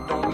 body, don't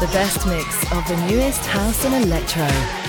the best mix of the newest house and electro.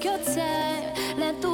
good time.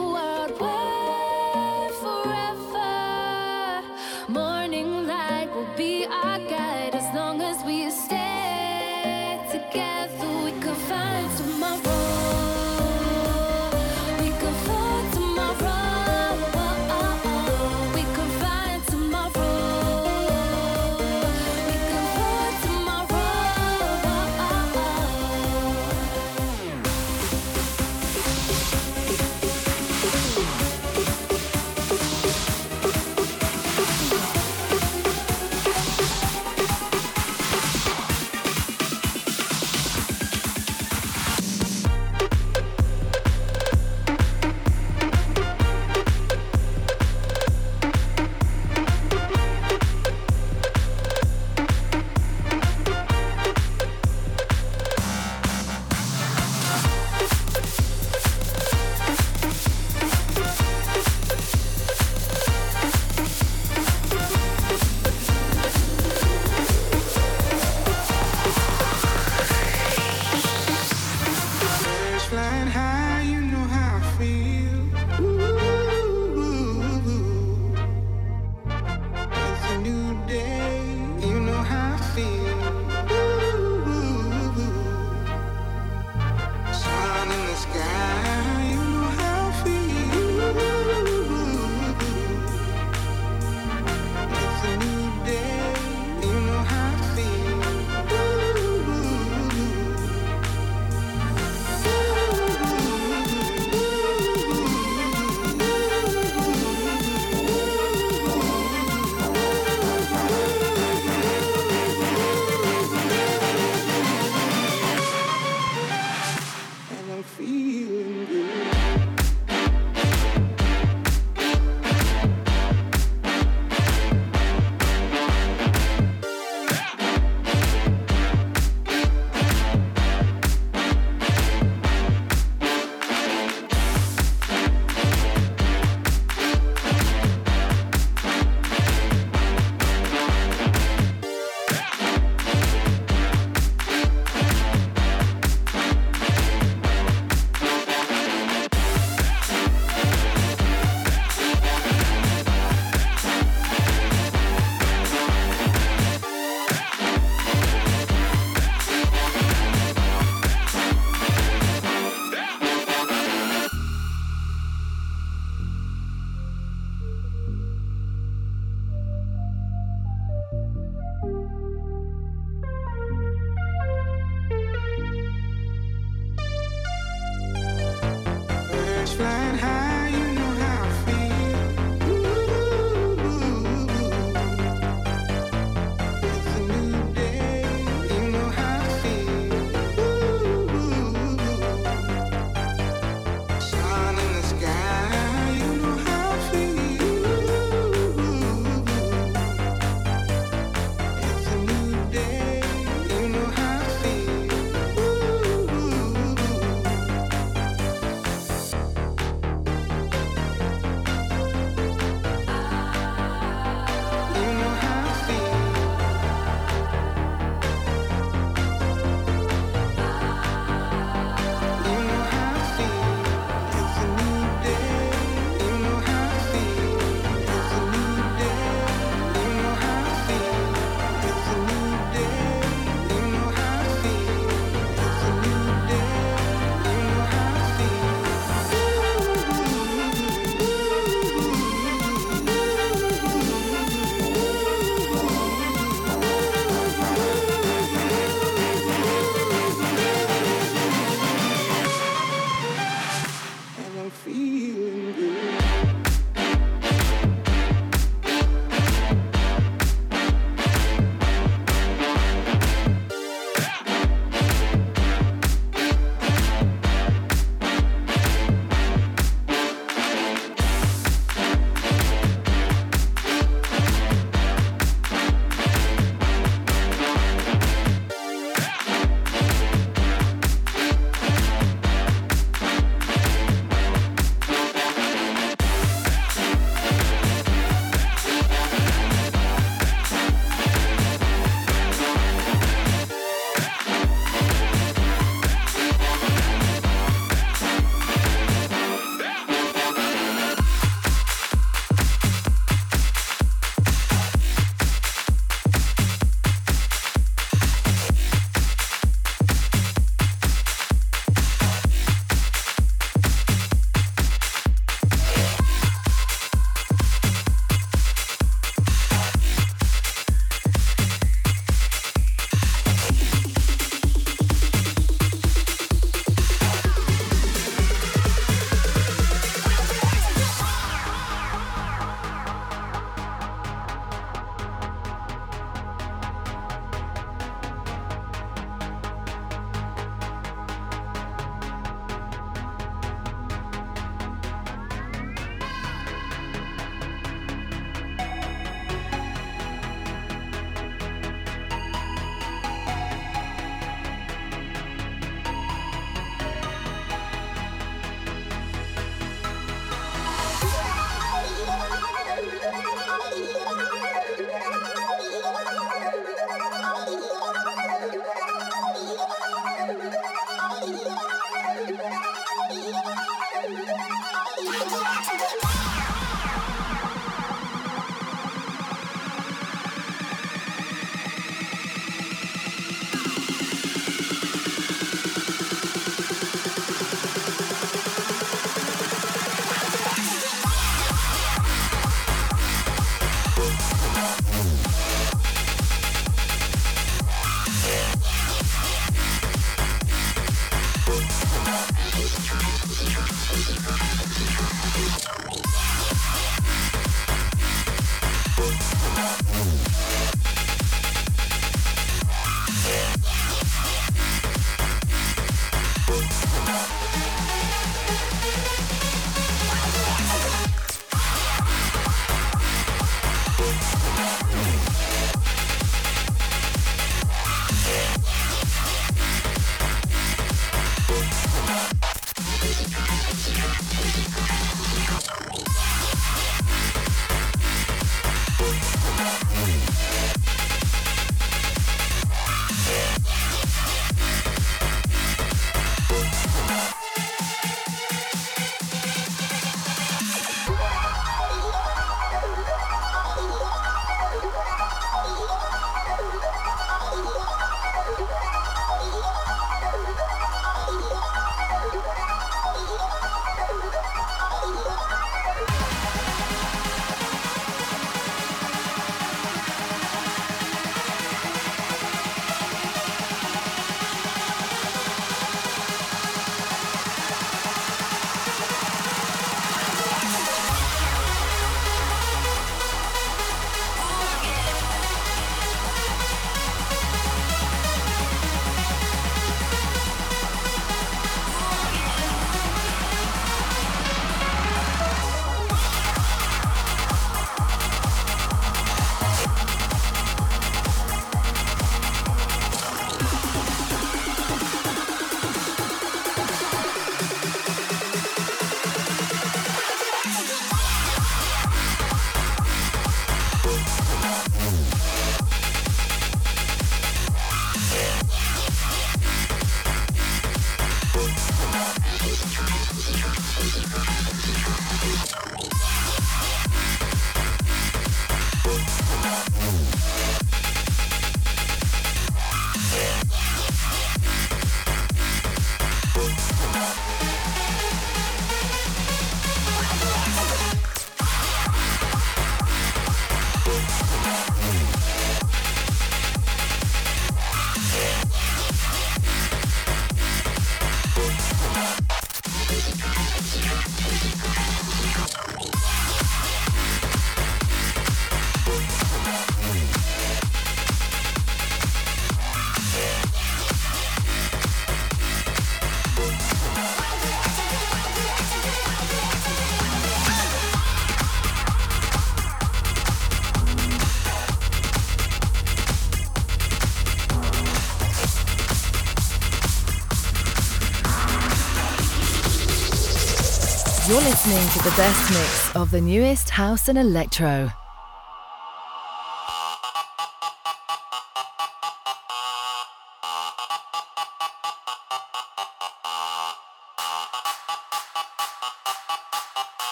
Listening to the best mix of the newest house and electro.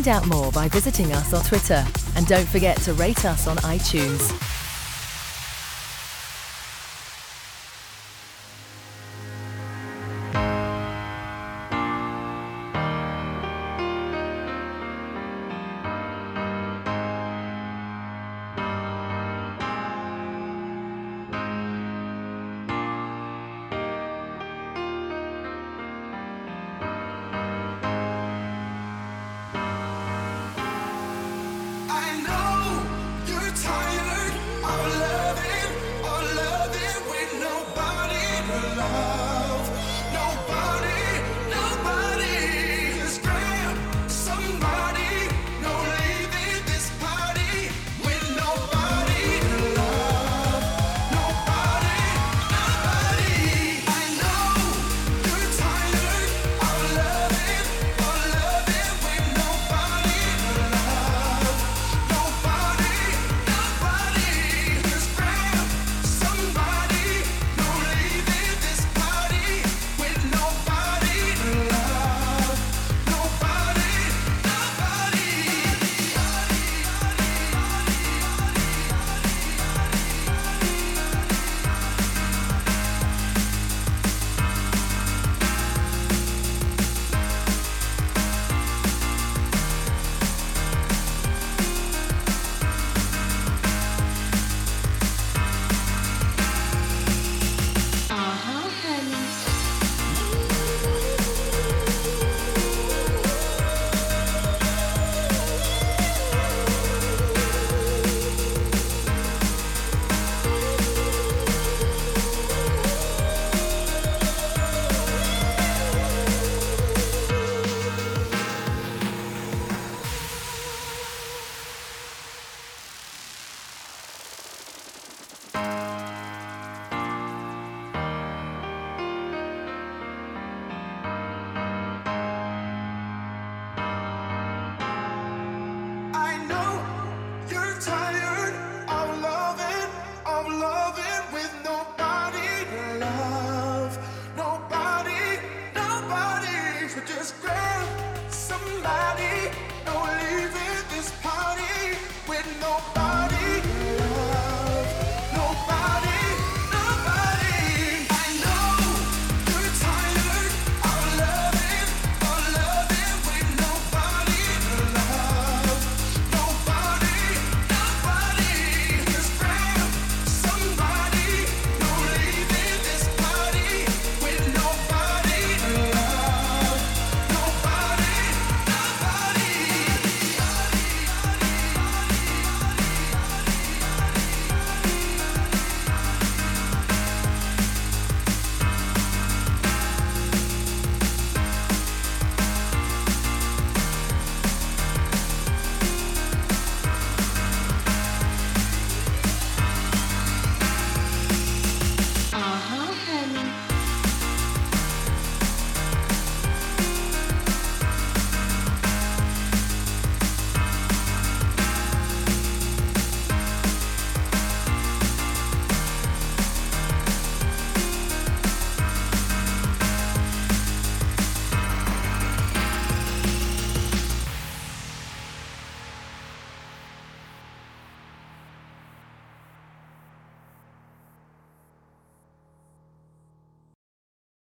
Find out more by visiting us on Twitter and don't forget to rate us on iTunes.